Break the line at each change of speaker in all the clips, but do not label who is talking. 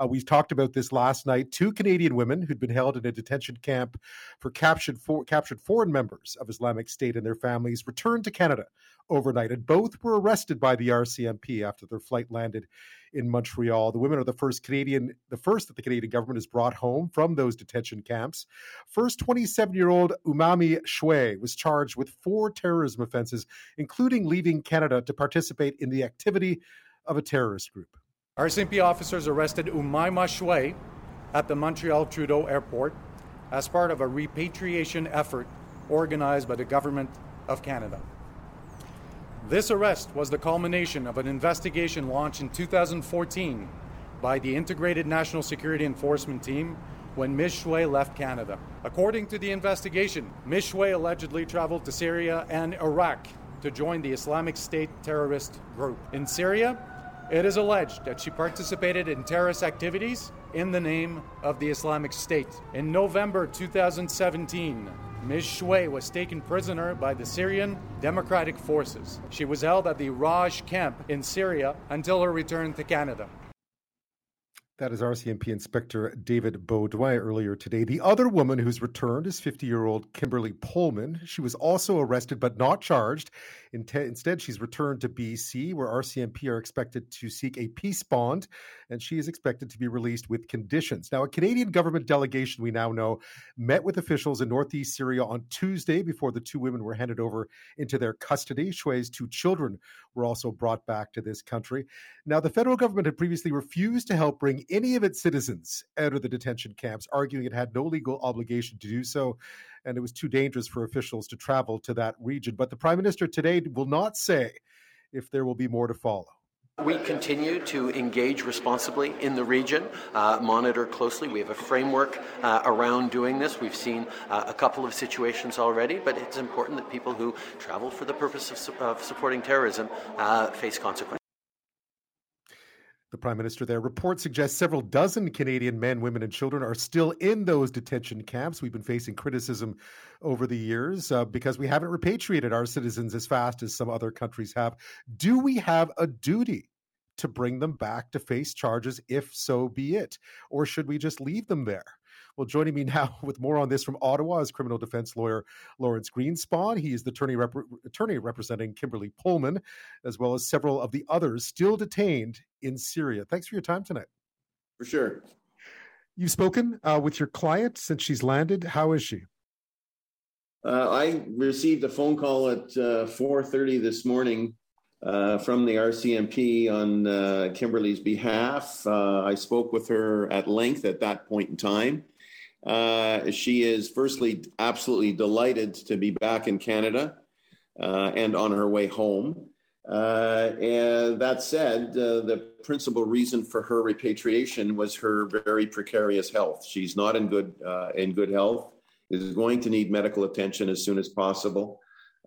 Uh, we've talked about this last night. Two Canadian women who'd been held in a detention camp for captured, for, captured foreign members of Islamic State and their families returned to Canada overnight, and both were arrested by the RCMP after their flight landed in Montreal. The women are the first Canadian, the first that the Canadian government has brought home from those detention camps. First 27 year old Oumaima Chouay was charged with four terrorism offenses, including leaving Canada to participate in the activity of a terrorist group.
RCMP officers arrested Oumaima Chouay at the Montreal Trudeau Airport as part of a repatriation effort organized by the Government of Canada. This arrest was the culmination of an investigation launched in 2014 by the Integrated National Security Enforcement Team when Ms. Chouay left Canada. According to the investigation, Ms. Chouay allegedly traveled to Syria and Iraq to join the Islamic State terrorist group. In Syria, it is alleged that she participated in terrorist activities in the name of the Islamic State. In November 2017, Ms. Chouay was taken prisoner by the Syrian Democratic Forces. She was held at the Roj camp in Syria until her return to Canada.
That is RCMP Inspector David Beaudoin earlier today. The other woman who's returned is 50 year old Kimberly Polman. She was also arrested but not charged. Instead, she's returned to BC, where RCMP are expected to seek a peace bond, and she is expected to be released with conditions. Now, a Canadian government delegation, we now know, met with officials in northeast Syria on Tuesday before the two women were handed over into their custody. Chouay's two children were also brought back to this country. Now, the federal government had previously refused to help bring any of its citizens out of the detention camps, arguing it had no legal obligation to do so and it was too dangerous for officials to travel to that region. But the prime minister today will not say if there will be more to follow.
We continue to engage responsibly in the region, uh, monitor closely. We have a framework uh, around doing this. We've seen uh, a couple of situations already, but it's important that people who travel for the purpose of, su- of supporting terrorism uh, face consequences
the prime minister there. Reports suggest several dozen Canadian men, women, and children are still in those detention camps. We've been facing criticism over the years uh, because we haven't repatriated our citizens as fast as some other countries have. Do we have a duty to bring them back to face charges, if so be it? Or should we just leave them there? Well, joining me now with more on this from Ottawa is criminal defense lawyer Lawrence Greenspon. He is the attorney, rep- attorney representing Kimberly Polman, as well as several of the others still detained in Syria. Thanks for your time tonight.
For sure.
You've spoken uh, with your client since she's landed. How is she?
Uh, I received a phone call at uh, 4:30 this morning uh, from the RCMP on uh, Kimberly's behalf. Uh, I spoke with her at length at that point in time. Uh, she is firstly absolutely delighted to be back in Canada uh, and on her way home. Uh, and that said, the principal reason for her repatriation was her very precarious health. She's not in good in good health. Is going to need medical attention as soon as possible.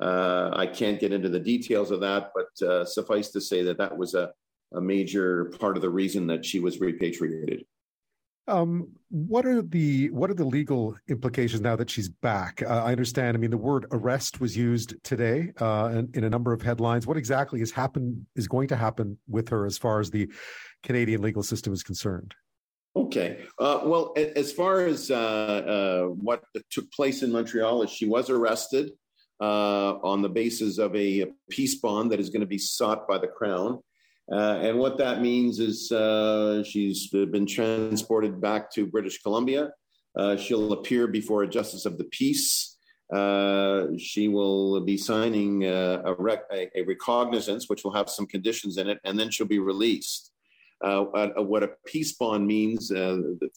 Uh, I can't get into the details of that, but suffice to say that that was a, a major part of the reason that she was repatriated.
Um, what are the what are the legal implications now that she's back? Uh, I understand. I mean, the word arrest was used today uh, in, in, a number of headlines. What exactly has happened is going to happen with her as far as the Canadian legal system is concerned?
Okay. Uh, well, as far as uh, uh, what took place in Montreal, is she was arrested uh, on the basis of a peace bond that is going to be sought by the Crown. Uh, and what that means is uh, she's been transported back to British Columbia. Uh, she'll appear before a justice of the peace. Uh, she will be signing uh, a, rec- a, recognizance, which will have some conditions in it, and then she'll be released. Uh, what a peace bond means,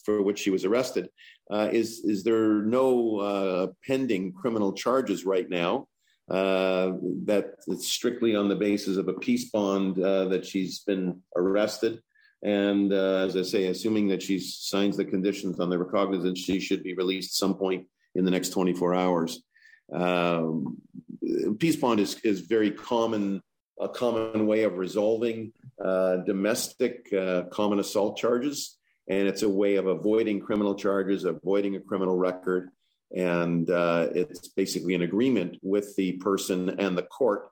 for which she was arrested, is is there no pending criminal charges right now? uh, that it's strictly on the basis of a peace bond uh, that she's been arrested. And uh, as I say, assuming that she signs the conditions on the recognizance, she should be released some point in the next 24 hours. Um, peace bond is, is very common, a common way of resolving uh, domestic uh, common assault charges. And it's a way of avoiding criminal charges, avoiding a criminal record, and uh, it's basically an agreement with the person and the court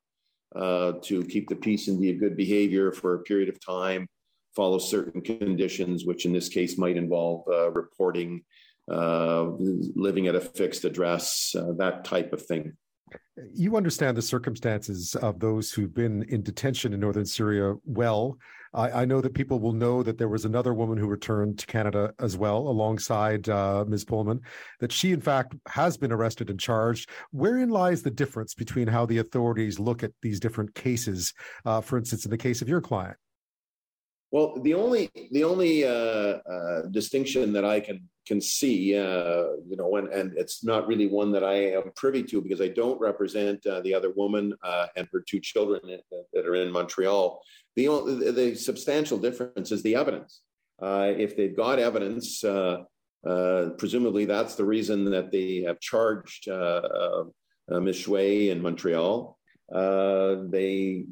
uh, to keep the peace and be a good behavior for a period of time follow certain conditions, which in this case might involve uh, reporting, uh, living at a fixed address, that type of thing.
You understand the circumstances of those who've been in detention in northern Syria well. I, I, know that people will know that there was another woman who returned to Canada as well, alongside uh, Ms. Polman, that she, in fact, has been arrested and charged. Wherein lies the difference between how the authorities look at these different cases? Uh, for instance, in the case of your client.
Well, the only the only uh, uh, distinction that I can can see, uh, you know, and, and it's not really one that I am privy to because I don't represent uh, the other woman uh, and her two children that are in Montreal. The only, the substantial difference is the evidence. Uh, if they've got evidence, presumably that's the reason that they have charged Ms. Chouay in Montreal. Uh, they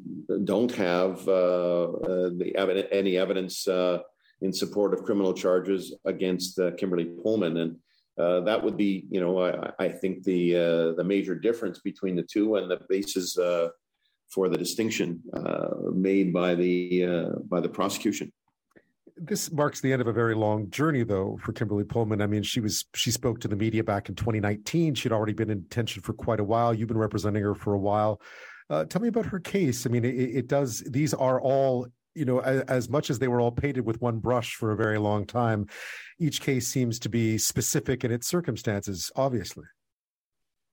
don't have uh, uh, evidence, any evidence uh, in support of criminal charges against uh, Kimberly Polman, and uh, that would be, you know, I, I think the the major difference between the two and the basis for the distinction made by the by the prosecution
this marks the end of a very long journey though for kimberly polman i mean she was she spoke to the media back in 2019 she'd already been in detention for quite a while you've been representing her for a while uh, tell me about her case. I mean, it, it does. These are all you know, as, as, much as they were all painted with one brush for a very long time, each case seems to be specific in its circumstances. Obviously,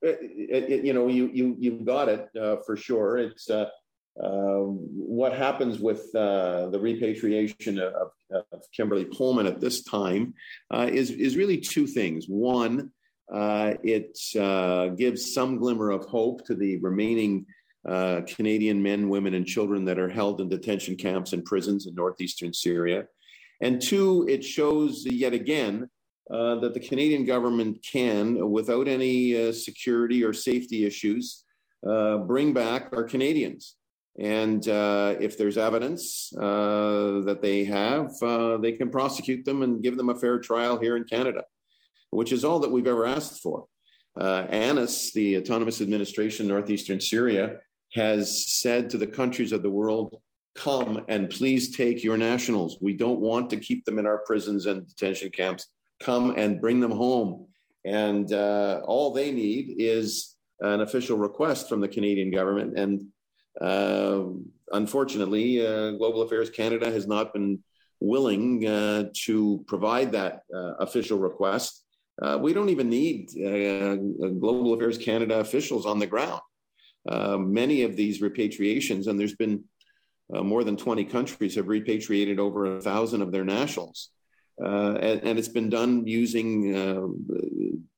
it, it, you know, you you you've got it uh, for sure. It's uh, uh, what happens with uh, the repatriation of, of, Kimberly Polman at this time uh, is is really two things. One, uh, it gives some glimmer of hope to the remaining uh, Canadian men, women, and children that are held in detention camps and prisons in northeastern Syria. And two, it shows yet again uh, that the Canadian government can, without any uh, security or safety issues, uh, bring back our Canadians. And uh, if there's evidence uh, that they have, they can prosecute them and give them a fair trial here in Canada, which is all that we've ever asked for. Uh, AANES, the Autonomous Administration Northeastern Syria, has said to the countries of the world, come and please take your nationals. We don't want to keep them in our prisons and detention camps. Come and bring them home. And uh, all they need is an official request from the Canadian government. And uh, unfortunately, uh, Global Affairs Canada has not been willing uh, to provide that uh, official request. We don't even need Global Affairs Canada officials on the ground many of these repatriations, and there's been more than 20 countries have repatriated over a thousand of their nationals. Uh, and, and, it's been done using uh,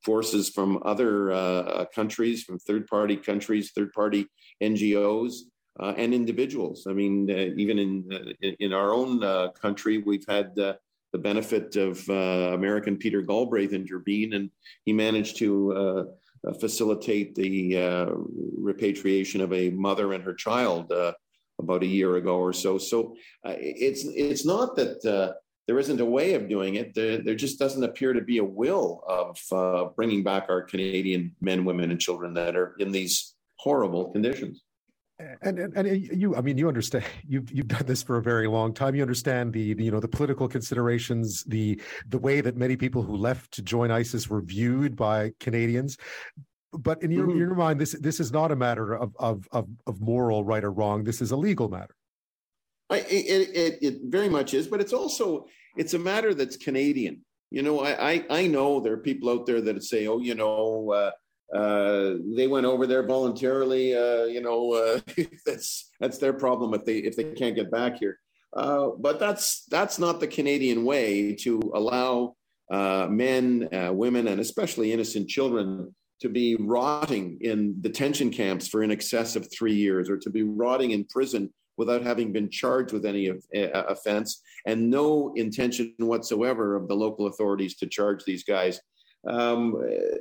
forces from other uh, countries, from third party countries, third party NGOs, uh, and individuals. I mean, even in, in our own country, we've had the benefit of American Peter Galbraith intervene, and he managed to uh, facilitate the uh, repatriation of a mother and her child uh, about a year ago or so. So it's it's not that there isn't a way of doing it. There, there, just doesn't appear to be a will of uh, bringing back our Canadian men, women, and children that are in these horrible conditions.
And, and, and you i mean you understand you've you've done this for a very long time. You understand the, the, you know the political considerations the the way that many people who left to join isis were viewed by canadians. But in your, mm-hmm. your mind this this is not a matter of, of of of moral right or wrong. This is a legal matter.
I, it, it, it very much is but it's also it's a matter that's canadian you know i i, I know there are people out there that say oh you know uh, uh, they went over there voluntarily. Uh, you know, uh, that's that's their problem if they if they can't get back here. Uh, but that's that's not the Canadian way to allow uh, men, women, and especially innocent children to be rotting in detention camps for in excess of three years, or to be rotting in prison without having been charged with any of, offense, and no intention whatsoever of the local authorities to charge these guys. Um,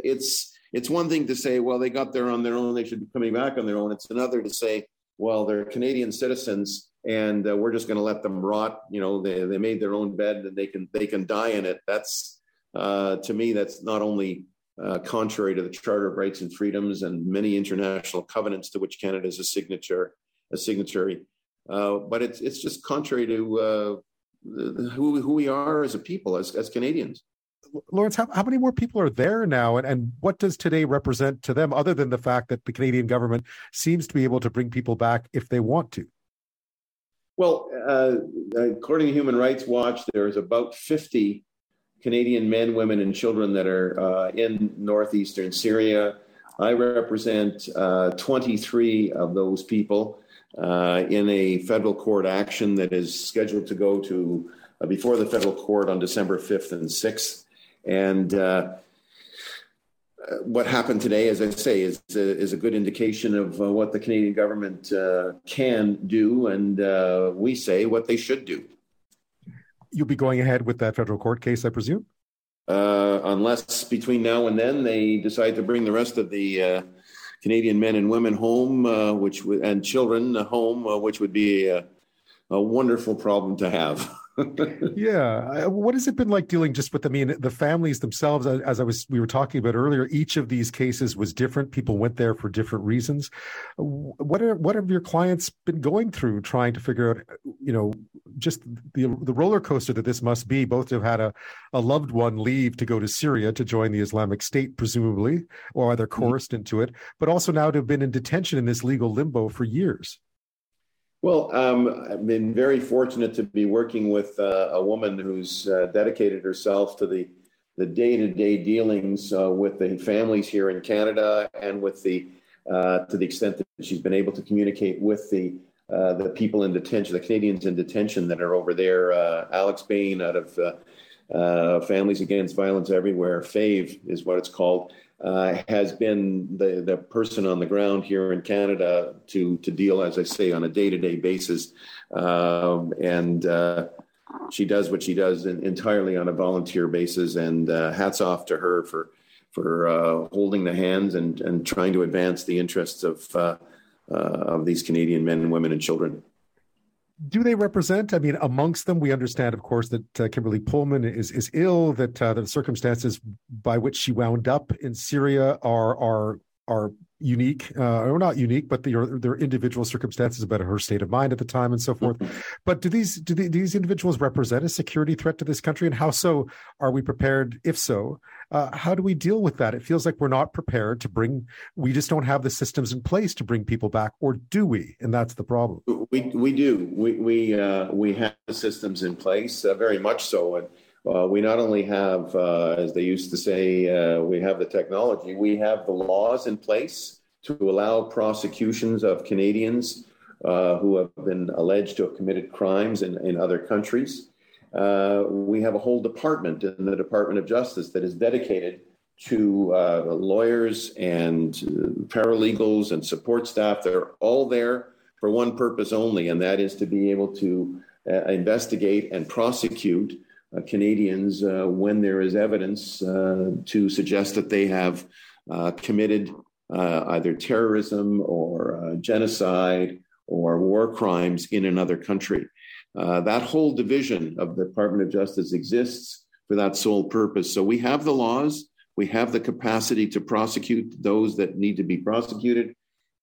it's it's one thing to say, well, they got there on their own, they should be coming back on their own. It's another to say, well, they're Canadian citizens and uh, we're just going to let them rot. You know, they, they made their own bed and they can they can die in it. That's uh, to me, that's not only uh, contrary to the Charter of Rights and Freedoms and many international covenants to which Canada is a signature, a signatory, uh, but it's it's just contrary to uh, who, who we are as a people, as, as Canadians.
Lawrence, how, how many more people are there now? And, and what does today represent to them, other than the fact that the Canadian government seems to be able to bring people back if they want to?
Well, uh, according to Human Rights Watch, there's about 50 Canadian men, women, and children that are uh, in northeastern Syria. I represent uh, 23 of those people uh, in a federal court action that is scheduled to go to uh, before the federal court on December 5th and 6th. And uh, what happened today, as I say, is, is a good indication of uh, what the Canadian government uh, can do, and uh, we say what they should do.
You'll be going ahead with that federal court case, I presume?
unless between now and then they decide to bring the rest of the Canadian men and women home, uh, which w- and children home, uh, which would be a, a wonderful problem to have.
yeah, what has it been like dealing just with? I mean, the families themselves. As I was, we were talking about earlier. Each of these cases was different. People went there for different reasons. What are what have your clients been going through, trying to figure out, you know, just the the roller coaster that this must be, both to have had a, a loved one leave to go to Syria to join the Islamic State, presumably, or either mm-hmm. coerced mm-hmm. into it, but also now to have been in detention in this legal limbo for years.
Well, um, I've been very fortunate to be working with uh, a woman who's uh, dedicated herself to the the day to day dealings uh, with the families here in Canada, and with the uh, to the extent that she's been able to communicate with the uh, the people in detention, the Canadians in detention that are over there. Uh, Alex Bain out of Families Against Violence Everywhere, FAVE is what it's called uh, has been the, the person on the ground here in Canada to, to deal, as I say, on a day to day basis. Um, and uh, she does what she does in, entirely on a volunteer basis. And uh, hats off to her for, for uh, holding the hands and, and trying to advance the interests of, uh, uh, of these Canadian men and women and children
do they represent? I mean, amongst them, we understand, of course, that uh, Kimberly Polman is is ill. That uh, the circumstances by which she wound up in Syria are are are unique, uh, or not unique, but there are individual circumstances about her state of mind at the time and so forth. Mm-hmm. But do these do the, these individuals represent a security threat to this country, and how so are we prepared? If so, uh, how do we deal with that? It feels like we're not prepared to bring. We just don't have the systems in place to bring people back, or do we? And that's the problem.
We we do. We we uh, we have the systems in place, uh, very much so, and uh, we not only have, uh, as they used to say, uh, we have the technology, we have the laws in place to allow prosecutions of Canadians uh, who have been alleged to have committed crimes in, in other countries. Uh, we have a whole department in the Department of Justice that is dedicated to uh, lawyers and paralegals and support staff. They're all there for one purpose only, and that is to be able to investigate and prosecute Canadians uh, when there is evidence uh, to suggest that they have committed either terrorism or genocide or war crimes in another country. that whole division of the Department of Justice exists for that sole purpose. So we have the laws, we have the capacity to prosecute those that need to be prosecuted.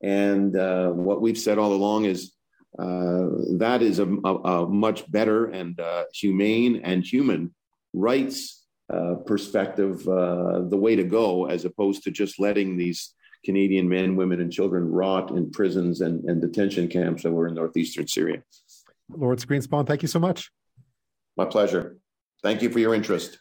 And uh, what we've said all along is uh, that is a, a, a, much better and uh, humane and human rights uh, perspective uh, the way to go, as opposed to just letting these Canadian men, women, and children rot in prisons and, and detention camps that were in northeastern Syria.
Lawrence Greenspon, thank you so much.
My pleasure. Thank you for your interest.